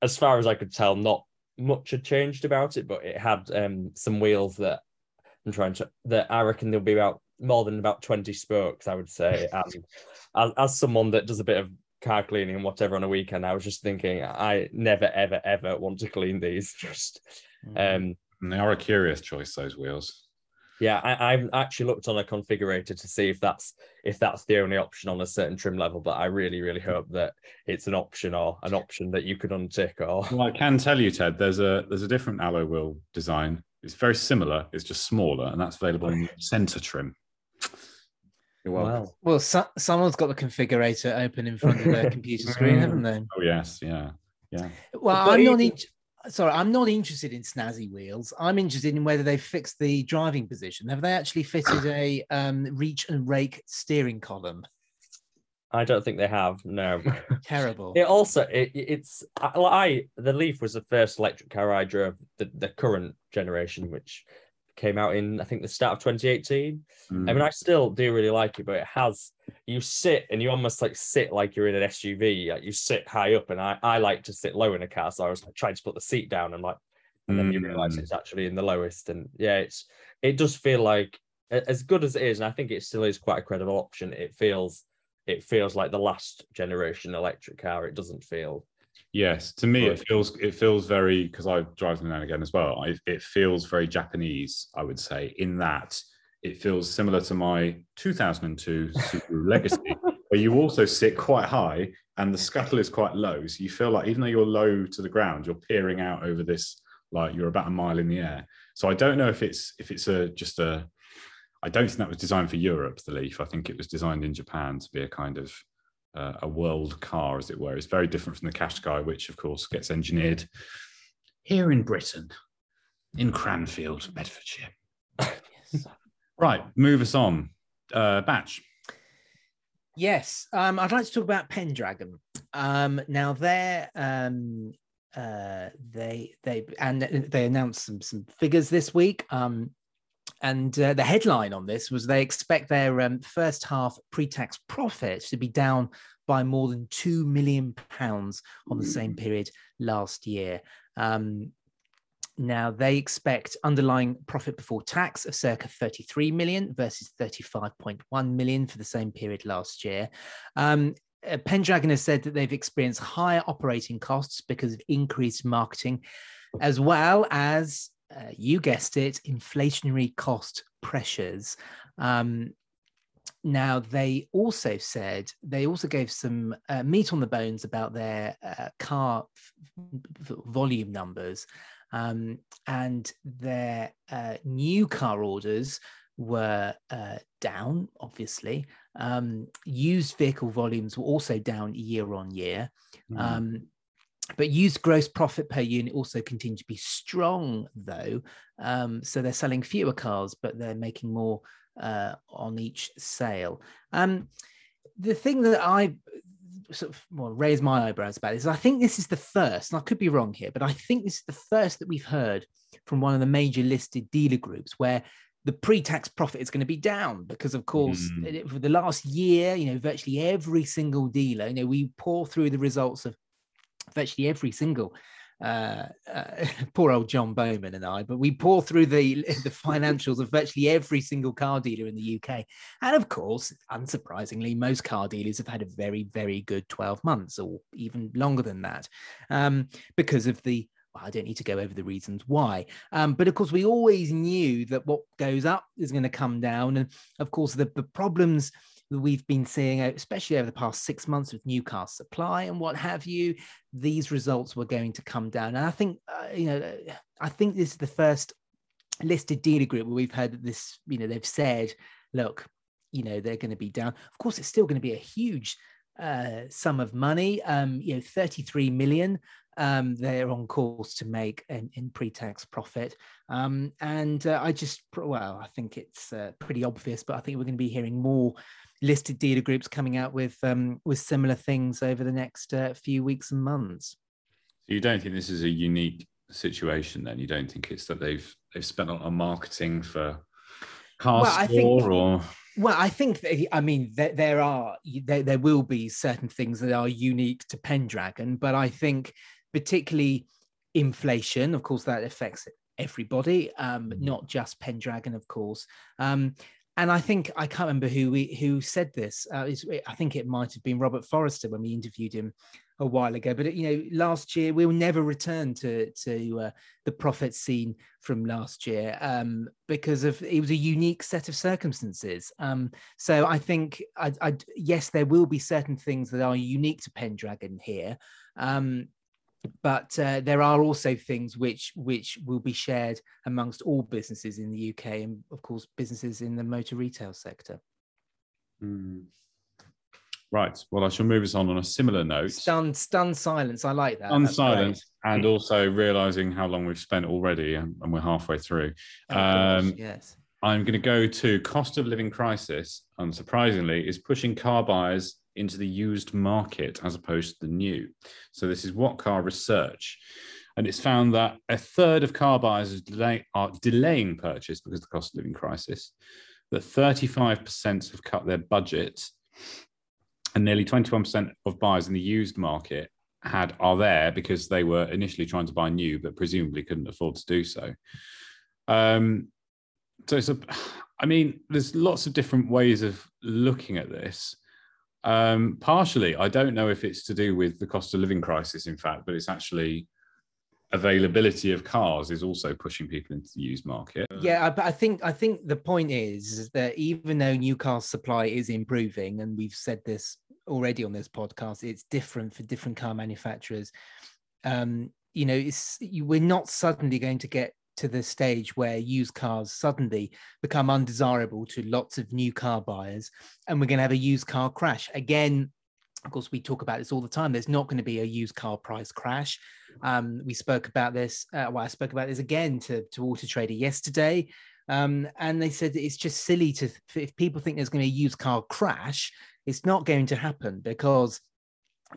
as far as I could tell, not much had changed about it, but it had um, some wheels that I'm trying to that I reckon there'll be about more than about 20 spokes, I would say. [LAUGHS] And as, as someone that does a bit of car cleaning and whatever on a weekend, I was just thinking, I never, ever, ever want to clean these. [LAUGHS] Just, mm. um, they are a curious choice, those wheels. Yeah, I, I've actually looked on a configurator to see if that's if that's the only option on a certain trim level, but I really, really hope that it's an option or an option that you could untick. Or well, I can tell you, Ted, there's a there's a different alloy wheel design. It's very similar. It's just smaller, and that's available in center trim. You're welcome. Wow. Well, so, someone's got the configurator open in front of their [LAUGHS] computer screen, haven't they? Oh yes, yeah, yeah. Well, I'm not. In, sorry, I'm not interested in snazzy wheels. I'm interested in whether they've fixed the driving position. Have they actually fitted a um, reach and rake steering column? I don't think they have. No. [LAUGHS] Terrible. It also it, it's I, I the Leaf was the first electric car I drove the, the current generation, which came out in I think the start of 2018. Mm. I mean, I still do really like it, but it has you sit and you almost like sit like you're in an SUV. Like you sit high up, and I I like to sit low in a car, so I was like, trying to put the seat down and like, and then mm. you realize it's actually in the lowest. And yeah, it's it does feel like as good as it is, and I think it still is quite a credible option. It feels it feels like the last generation electric car. It doesn't feel Yes, to me it feels it feels very because I drive them now again as well. I, it feels very Japanese, I would say, in that it feels similar to my 2002 Subaru [LAUGHS] Legacy, where you also sit quite high and the scuttle is quite low. So you feel like even though you're low to the ground, you're peering out over this like you're about a mile in the air. So I don't know if it's if it's a just a. I don't think that was designed for Europe. The Leaf. I think it was designed in Japan to be a kind of uh, a world car, as it were. It's very different from the Qashqai, which of course gets engineered here in Britain, in Cranfield, Bedfordshire. yes. [LAUGHS] Right, move us on. Uh, Batch. Yes, um, I'd like to talk about Pendragon. Um, now they're um, uh, they they and they announced some some figures this week. Um, and uh, the headline on this was they expect their um, first half pre-tax profit to be down by more than two million pounds on the same period last year. Um, now they expect underlying profit before tax of circa 33 million versus 35.1 million for the same period last year. Um, uh, Pendragon has said that they've experienced higher operating costs because of increased marketing, as well as uh, you guessed it, inflationary cost pressures. Um, now, they also said, they also gave some uh, meat on the bones about their uh, car f- volume numbers. Um, and their uh, new car orders were uh, down, obviously. Um, used vehicle volumes were also down year on year. Mm. But used gross profit per unit also continue to be strong though um, so they're selling fewer cars but they're making more uh, on each sale um, the thing that i sort of well, raise my eyebrows about is i think this is the first and i could be wrong here but i think this is the first that we've heard from one of the major listed dealer groups where the pre-tax profit is going to be down because of course mm. for the last year you know virtually every single dealer you know we pour through the results of virtually every single uh, uh, [LAUGHS] poor old John Bowman and I, but we pour through the the [LAUGHS] financials of virtually every single car dealer in the UK, and of course, unsurprisingly, most car dealers have had a very very good twelve months or even longer than that, um, because of the. Well, I don't need to go over the reasons why, um, but of course, we always knew that what goes up is going to come down, and of course, the the problems we've been seeing, uh, especially over the past six months with new car supply and what have you, these results were going to come down. And I think, uh, you know, I think this is the first listed dealer group where we've heard this, you know, they've said, look, you know, they're going to be down. Of course, it's still going to be a huge uh, sum of money, um, you know, 33 million um, they're on course to make in, in pre-tax profit. Um, and uh, I just, well, I think it's uh, pretty obvious, but I think we're going to be hearing more listed dealer groups coming out with um, with similar things over the next uh, few weeks and months. So you don't think this is a unique situation? Then you don't think it's that they've they've spent a lot on marketing for car well, think, or well, I think that, I mean there, there are there, there will be certain things that are unique to Pendragon, but I think particularly inflation. Of course, that affects everybody, um, mm-hmm. not just Pendragon, of course. Um, and I think I can't remember who we, who said this. Uh, I think it might have been Robert Forrester when we interviewed him a while ago. But you know, last year we'll never return to to uh, the profit scene from last year um, because of it was a unique set of circumstances. Um, so I think I, I, yes, there will be certain things that are unique to Pendragon here. Um, but uh, there are also things which which will be shared amongst all businesses in the UK and of course businesses in the motor retail sector. Mm. Right. Well, I shall move us on on a similar note. Stunned, stunned silence. I like that. Stunned silence, and also realizing how long we've spent already, and, and we're halfway through. Um, yes. I'm going to go to cost of living crisis. Unsurprisingly, is pushing car buyers into the used market as opposed to the new. So this is what car research. And it's found that a third of car buyers delay, are delaying purchase because of the cost of living crisis, that 35% have cut their budget, and nearly 21% of buyers in the used market had are there because they were initially trying to buy new, but presumably couldn't afford to do so. Um, so, so, I mean, there's lots of different ways of looking at this. Um, partially, I don't know if it's to do with the cost of living crisis, in fact, but it's actually availability of cars is also pushing people into the used market. Yeah, but I think I think the point is that even though new car supply is improving, and we've said this already on this podcast, it's different for different car manufacturers. Um, you know, it's we're not suddenly going to get to the stage where used cars suddenly become undesirable to lots of new car buyers and we're going to have a used car crash. Again of course we talk about this all the time. There's not going to be a used car price crash. Um, we spoke about this uh, well i spoke about this again to, to auto trader yesterday. Um, and they said it's just silly to if people think there's going to be a used car crash it's not going to happen because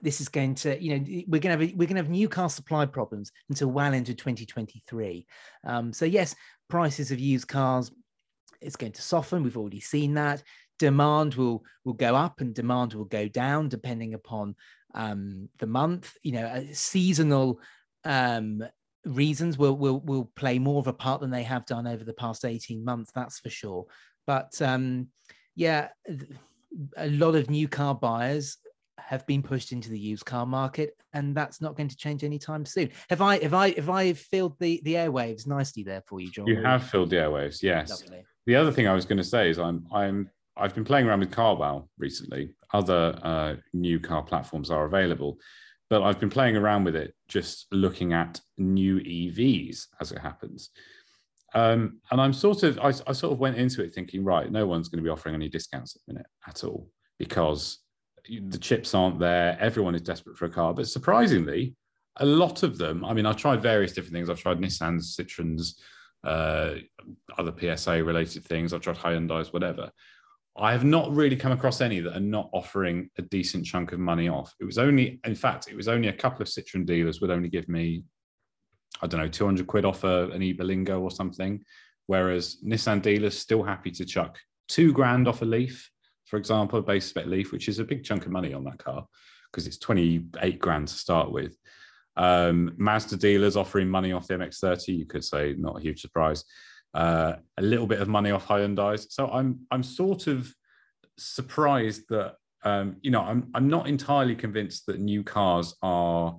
this is going to, you know, we're going to have we're going to have new car supply problems until well into 2023. Um, so yes, prices of used cars it's going to soften. We've already seen that. Demand will will go up and demand will go down depending upon um, the month. You know, uh, seasonal um, reasons will will will play more of a part than they have done over the past 18 months. That's for sure. But um, yeah, a lot of new car buyers have been pushed into the used car market, and that's not going to change anytime soon. Have I have I have I filled the the airwaves nicely there for you, Jon? You have filled the airwaves, yes. Lovely. The other thing I was going to say is I'm I'm I've been playing around with Carwow recently. Other uh, new car platforms are available, but I've been playing around with it, just looking at new EVs as it happens. Um, and I'm sort of, I, I, sort of went into it thinking, right, no one's going to be offering any discounts at the minute at all because the chips aren't there. Everyone is desperate for a car. But surprisingly, a lot of them, I mean, I've tried various different things. I've tried Nissan's, Citroen's, uh, other PSA related things. I've tried Hyundai's, whatever. I have not really come across any that are not offering a decent chunk of money off. It was only, in fact, it was only a couple of Citroen dealers would only give me, I don't know, 200 quid off a, an e-Berlingo or something. Whereas Nissan dealers still happy to chuck two grand off a Leaf for example, base spec Leaf, which is a big chunk of money on that car because it's 28 grand to start with. Um, Mazda dealers offering money off the MX-30, you could say not a huge surprise. Uh, a little bit of money off Hyundai's. So I'm I'm sort of surprised that um, you know I'm I'm not entirely convinced that new cars are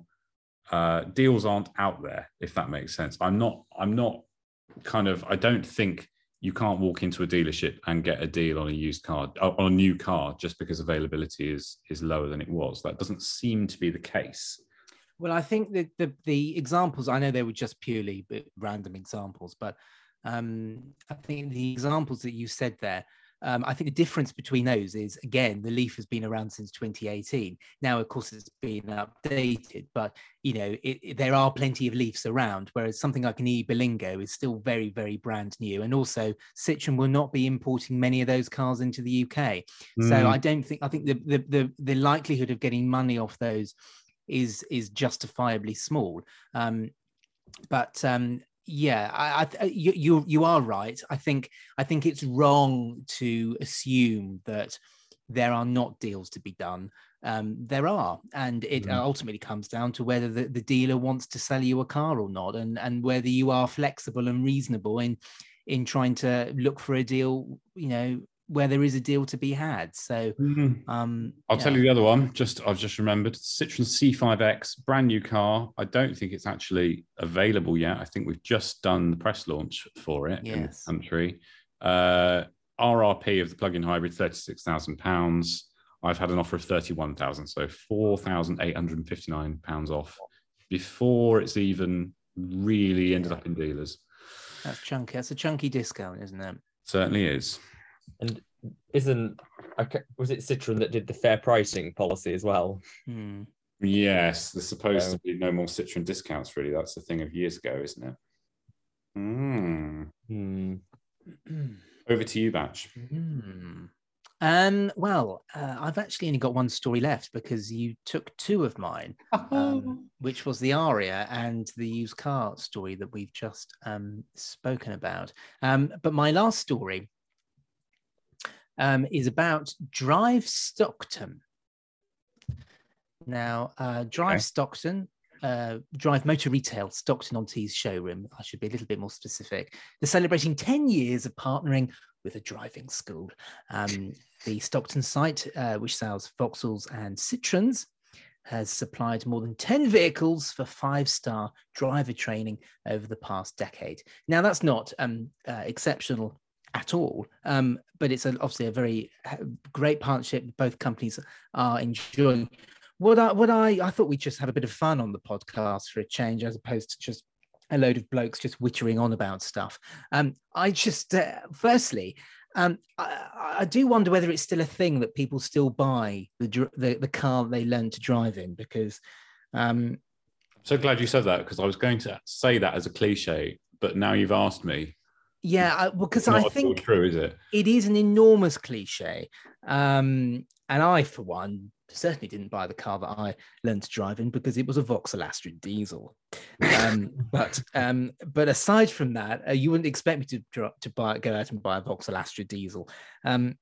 uh, deals aren't out there. If that makes sense, I'm not I'm not kind of I don't think you can't walk into a dealership and get a deal on a used car uh, on a new car just because availability is is lower than it was. That doesn't seem to be the case. Well, I think that the the examples I know they were just purely random examples, but um, I think the examples that you said there um, I think the difference between those is again the Leaf has been around since 2018. Now, of course, it's been updated, but you know it, it, there are plenty of Leafs around. Whereas something like an e Berlingo is still very, very brand new, and also Citroen will not be importing many of those cars into the UK. Mm. So I don't think I think the, the the the likelihood of getting money off those is is justifiably small. Um, but um, yeah, I, I, you, you you are right. I think I think it's wrong to assume that there are not deals to be done. Um, there are, and it mm. ultimately comes down to whether the, the dealer wants to sell you a car or not, and and whether you are flexible and reasonable in in trying to look for a deal. You know, where there is a deal to be had. So mm-hmm. um, I'll yeah. tell you the other one. Just I've just remembered Citroen C5X, brand new car. I don't think it's actually available yet. I think we've just done the press launch for it yes. in the country. Uh, RRP of the plug-in hybrid, thirty-six thousand pounds. I've had an offer of thirty-one thousand, so four thousand eight hundred and fifty-nine pounds off before it's even really ended up in dealers. That's chunky. That's a chunky discount, isn't it? Certainly is. And isn't was it Citroen that did the fair pricing policy as well? Hmm. Yes, there's supposed to be no more Citroen discounts. Really, that's a thing of years ago, isn't it? Mm. Hmm. [CLEARS THROAT] Over to you, Batch. Hmm. Um, well, uh, I've actually only got one story left because you took two of mine, um, [LAUGHS] which was the Ariya and the used car story that we've just um, spoken about. Um, but my last story um, is about Drive Stockton. Now, uh, Drive okay. Stockton, uh, Drive Motor Retail, Stockton on Tees showroom. I should be a little bit more specific. They're celebrating 10 years of partnering with a driving school. Um, the Stockton site, uh, which sells Vauxhalls and Citroens, has supplied more than 10 vehicles for five star driver training over the past decade. Now, that's not um, uh, exceptional at all. Um, but it's a, obviously a very great partnership. Both companies are enjoying. What I what I I thought we'd just have a bit of fun on the podcast for a change, as opposed to just a load of blokes just wittering on about stuff. Um, I just uh, firstly. Um, I, I, do wonder whether it's still a thing that people still buy the the, the car they learn to drive in because um, so glad you said that because I was going to say that as a cliche, but now you've asked me, yeah, because I think true, is it? It is an enormous cliche, um, and I, for one, certainly didn't buy the car that I learned to drive in because it was a Vauxhall Astra diesel. Um, [LAUGHS] but um, but aside from that, uh, you wouldn't expect me to to buy go out and buy a Vauxhall Astra diesel. Um,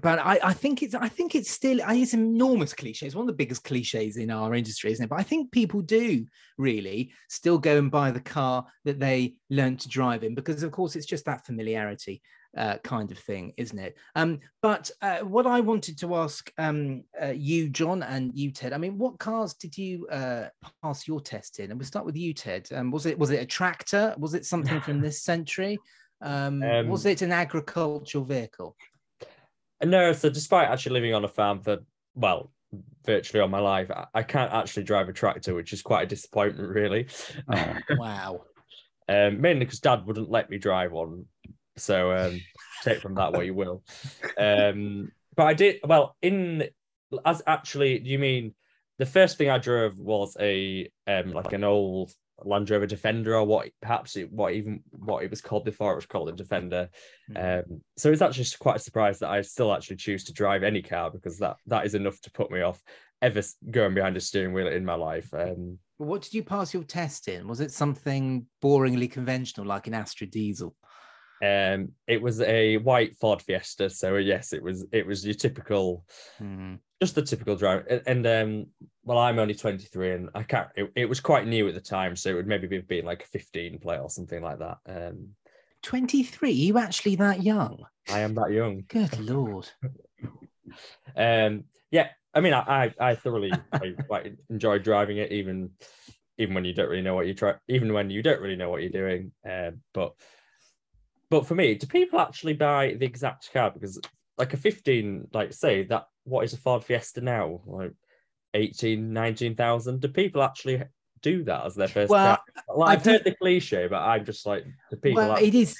but I, I, think it's I think it's still it's enormous cliche. It's one of the biggest cliches in our industry, isn't it? But I think people do really still go and buy the car that they learned to drive in because, of course, it's just that familiarity uh, kind of thing, isn't it? Um, but uh, what I wanted to ask um, uh, you, Jon, and you, Ted. I mean, what cars did you uh, pass your test in? And we'll start with you, Ted. Um, was it was it a tractor? Was it something from [LAUGHS] this century? Um, um, was it an agricultural vehicle? No, so despite actually living on a farm for well, virtually all my life, I can't actually drive a tractor, which is quite a disappointment, really. Oh, [LAUGHS] wow. um, mainly because Dad wouldn't let me drive one, so um, take from that what you will. Um, but I did well in as actually. You mean the first thing I drove was a um like an old Land Rover Defender or what perhaps it, what even what it was called before it was called a Defender. Mm-hmm. Um, so it's actually quite a surprise that I still actually choose to drive any car because that that is enough to put me off ever going behind a steering wheel in my life. Um, what did you pass your test in? Was it something boringly conventional like an Astra diesel? Um, it was a white Ford Fiesta, so yes, it was it was your typical, mm. Just the typical driver. And, and um, well, I'm only 23, and I can't. It, it, was quite new at the time, so it would maybe be been like a 15 play or something like that. Um, 23? You actually that young? I am that young. Good lord. [LAUGHS] um, yeah, I mean, I I, I thoroughly I quite enjoy driving it, even even when you don't really know what you try, even when you don't really know what you're doing. Uh, but but for me, do people actually buy the exact car? Because like a 15, like say that what is a Ford Fiesta now? Like 18, 19,000. Do people actually do that as their first Well, car? Like, I've heard the cliche, but I'm just like the people. well, actually- it is.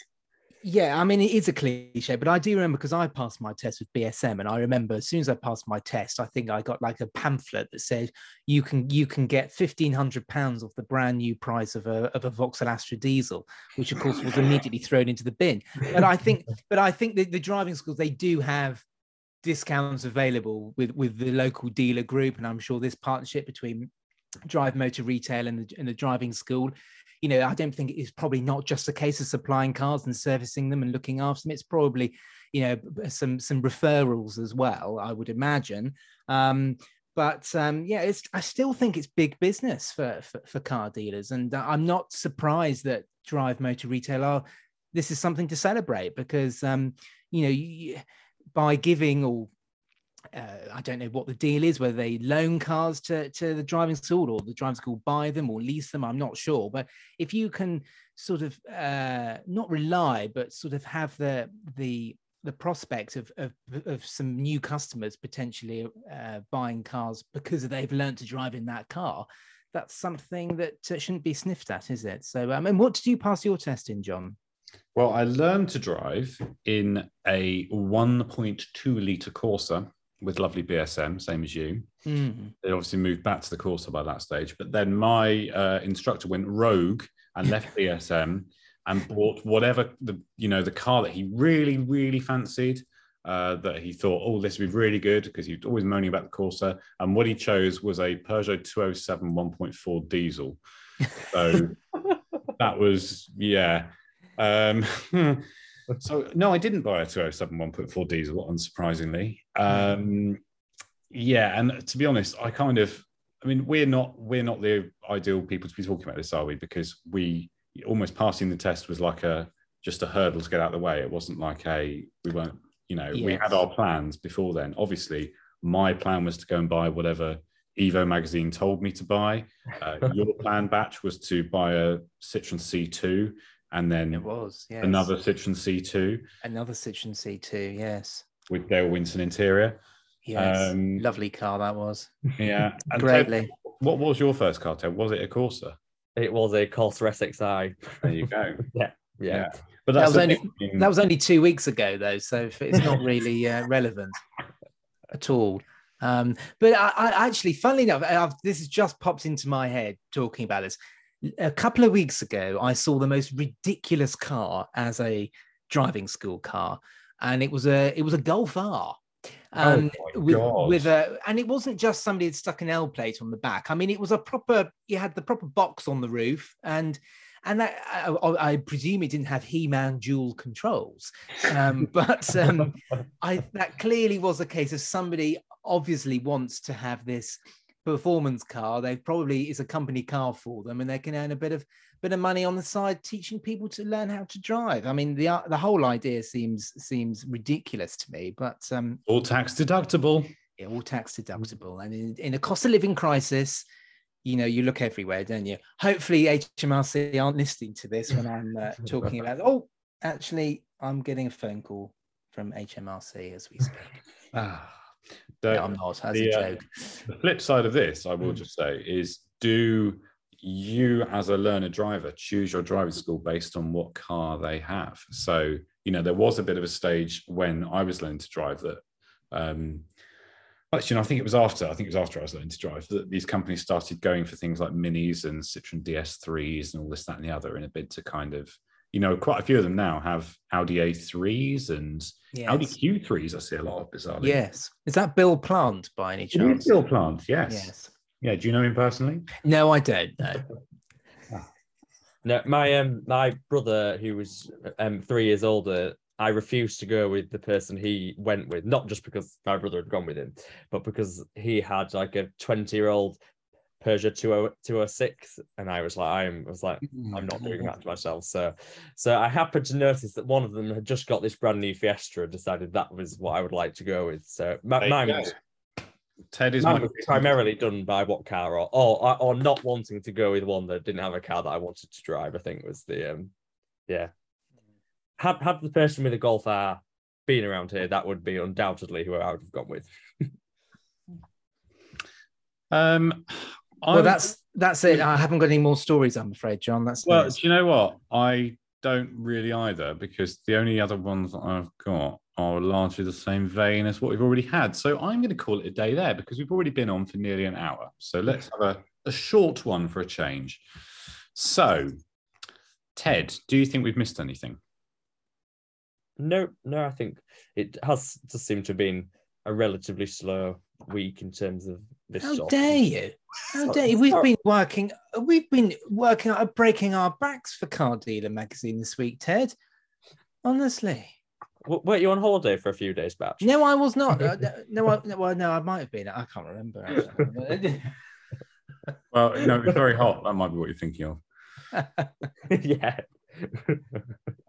Yeah, I mean, it is a cliche, but I do remember because I passed my test with BSM, and I remember as soon as I passed my test, I think I got like a pamphlet that said you can you can get fifteen hundred pounds off the brand new price of a of a Vauxhall Astra diesel, which of course was immediately thrown into the bin. But I think, but I think that the driving schools they do have discounts available with with the local dealer group, and I'm sure this partnership between Drive Motor Retail and the, and the driving school you know, I don't think it's probably not just a case of supplying cars and servicing them and looking after them. It's probably, you know, some some referrals as well. I would imagine. Um, but um, yeah, it's I still think it's big business for for, for car dealers, and uh, I'm not surprised that Drive Motor Retail are. This is something to celebrate because um, you know, you, by giving or uh, I don't know what the deal is, whether they loan cars to, to the driving school or the driving school buy them or lease them. I'm not sure. But if you can sort of uh, not rely, but sort of have the the the prospect of of, of some new customers potentially uh, buying cars because they've learned to drive in that car, that's something that uh, shouldn't be sniffed at, is it? So, um, and what did you pass your test in, Jon? Well, I learned to drive in a 1.2 litre Corsa with lovely BSM, same as you. Mm. They obviously moved back to the Corsa by that stage, but then my uh, instructor went rogue and left [LAUGHS] BSM and bought whatever the you know the car that he really really fancied. Uh, that he thought, oh, this would be really good because he was always moaning about the Corsa. And what he chose was a Peugeot 207 1.4 diesel. So [LAUGHS] that was, yeah. Um, [LAUGHS] so, no, I didn't buy a 207 1.4 diesel, unsurprisingly. Um, yeah, and to be honest, I kind of, I mean, we're not we're not the ideal people to be talking about this, are we? Because we almost passing the test was like a just a hurdle to get out of the way. It wasn't like a we weren't, you know, we had our plans before then. Obviously, my plan was to go and buy whatever Evo magazine told me to buy. Uh, your [LAUGHS] plan, batch, was to buy a Citroen C2 and then It was, yes. another Citroen C2 another Citroen C2. Yes, with Dale Winton interior. yes, Um, lovely car that was. Yeah, [LAUGHS] and Ted, Greatly. what was your first car, Ted? Was it a Corsa? it was a Corsa SXI. There you go. [LAUGHS] Yeah. Yeah. But That was only- thing. That was only two weeks ago, though, so it's not really uh, relevant at all. Um, but I, I actually, funnily enough, I've, this has just popped into my head talking about this. A couple of weeks ago, I saw the most ridiculous car as a driving school car, and it was a it was a Golf R. Um, my with, with a and it wasn't just somebody had stuck an L plate on the back. I mean, it was a proper. You had the proper box on the roof, and and that, I, I I presume it didn't have He-Man dual controls, um, [LAUGHS] but um, I that clearly was a case of somebody obviously wants to have this performance car. They probably is a company car for them, and they can earn a bit of bit of money on the side teaching people to learn how to drive. I mean, the uh, the whole idea seems seems ridiculous to me, but um, all tax deductible. yeah, all tax deductible. And in, in a cost of living crisis, you know, you look everywhere, don't you? Hopefully, HMRC aren't listening to this when I'm uh, [LAUGHS] talking about. Oh, actually, I'm getting a phone call from HMRC as we speak. Ah. The, No, I'm not. As the, a uh, the flip side of this, I will Mm. just say, is do you as a learner driver choose your driving school based on what car they have? So, you know, there was a bit of a stage when I was learning to drive that um actually, no, I think it was after. I think it was after I was learning to drive that these companies started going for things like minis and Citroen DS3s and all this, that, and the other in a bid to kind of, you know, quite a few of them now have Audi A3s and Audi Q3s. I see a lot of bizarrely. yes. Is that Bill Plant by any Do you chance? Bill Plant? Yes. Yes. Yeah. Do you know him personally? No, I don't know. [LAUGHS] No, my um my brother who was um three years older, I refused to go with the person he went with, not just because my brother had gone with him, but because he had like a 20 year old 20 206. And I was like, I'm I was like, I'm not doing that to myself. So so I happened to notice that one of them had just got this brand new Fiesta and decided that was what I would like to go with. So my, mine was Ted is Mine was primarily done by what car or, or or not wanting to go with one that didn't have a car that I wanted to drive. I think was the um yeah. had had the person with the golf R been around here, that would be undoubtedly who I would have gone with. [LAUGHS] Um, Well, would- that's that's it. I haven't got any more stories, I'm afraid, Jon. That's well. nice. Do you know what? I don't really either because the only other ones that I've got are largely the same vein as what we've already had. So I'm going to call it a day there because we've already been on for nearly an hour. So let's have a, a short one for a change. So, Ted, do you think we've missed anything? No, no, I think it has just seemed to have been a relatively slow week in terms of this. How sort dare you? How dare you? We've been working. We've been working out breaking our backs for Car Dealer magazine this week, Ted. Honestly, W- Weren't you on holiday for a few days, Batch? no, I was not. [LAUGHS] Uh, no, I, no, well, no, I might have been. I can't remember. actually. [LAUGHS] Well, no, it's very hot. That might be what you're thinking of. [LAUGHS] yeah.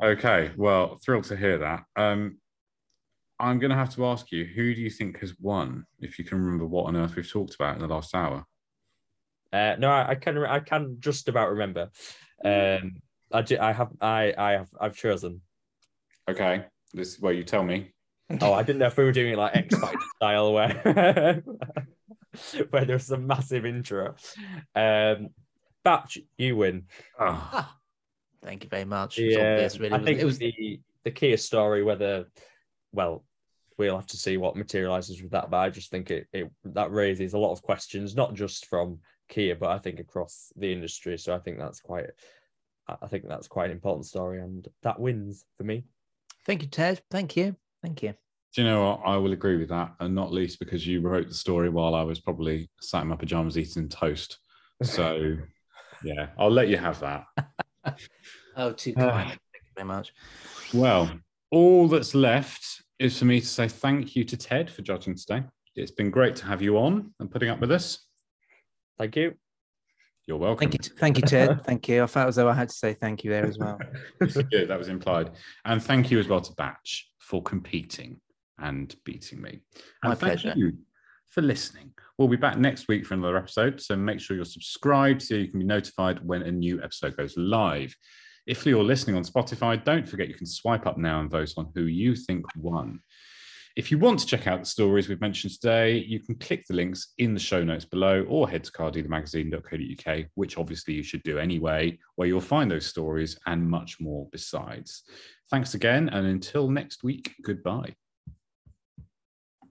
Okay, well, thrilled to hear that. Um, I'm going to have to ask you, who do you think has won? If you can remember what on earth we've talked about in the last hour. Uh, no, I, I can. I can just about remember. Um, I, do, I have. I. I have. I've chosen. Okay, this is where you tell me. Oh, I didn't know if we were doing it like X Factor [LAUGHS] style, where [LAUGHS] where there's a massive intro. Um, Batch, you win. Oh, Thank you very much. It was Yeah, obvious, really. I think it? it was the the Kia story. Whether, well, we'll have to see what materializes with that. But I just think it, it that raises a lot of questions, not just from Kia, but I think across the industry. So I think that's quite. I I think that's quite an important story, and that wins for me. Thank you, Ted. Thank you. Thank you. do you know what? I will agree with that, and not least because you wrote the story while I was probably sat in my pajamas eating toast. So, [LAUGHS] yeah, I'll let you have that. [LAUGHS] Oh, too Uh, kind. [SIGHS] Thank you very much. Well, all that's left is for me to say thank you to Ted for judging today. It's been great to have you on and putting up with us. Thank you. You're welcome. Thank you. Thank you, Ted. [LAUGHS] Thank you. I felt as though I had to say thank you there as well. [LAUGHS] Good, that was implied. And thank you as well to Batch for competing and beating me. And My thank pleasure. you for listening. We'll be back next week for another episode. So make sure you're subscribed so you can be notified when a new episode goes live. If you're listening on Spotify, don't forget you can swipe up now and vote on who you think won. If you want to check out the stories we've mentioned today, you can click the links in the show notes below or head to cardealermagazine.co.uk, which obviously you should do anyway, where you'll find those stories and much more besides. Thanks again, and until next week, goodbye.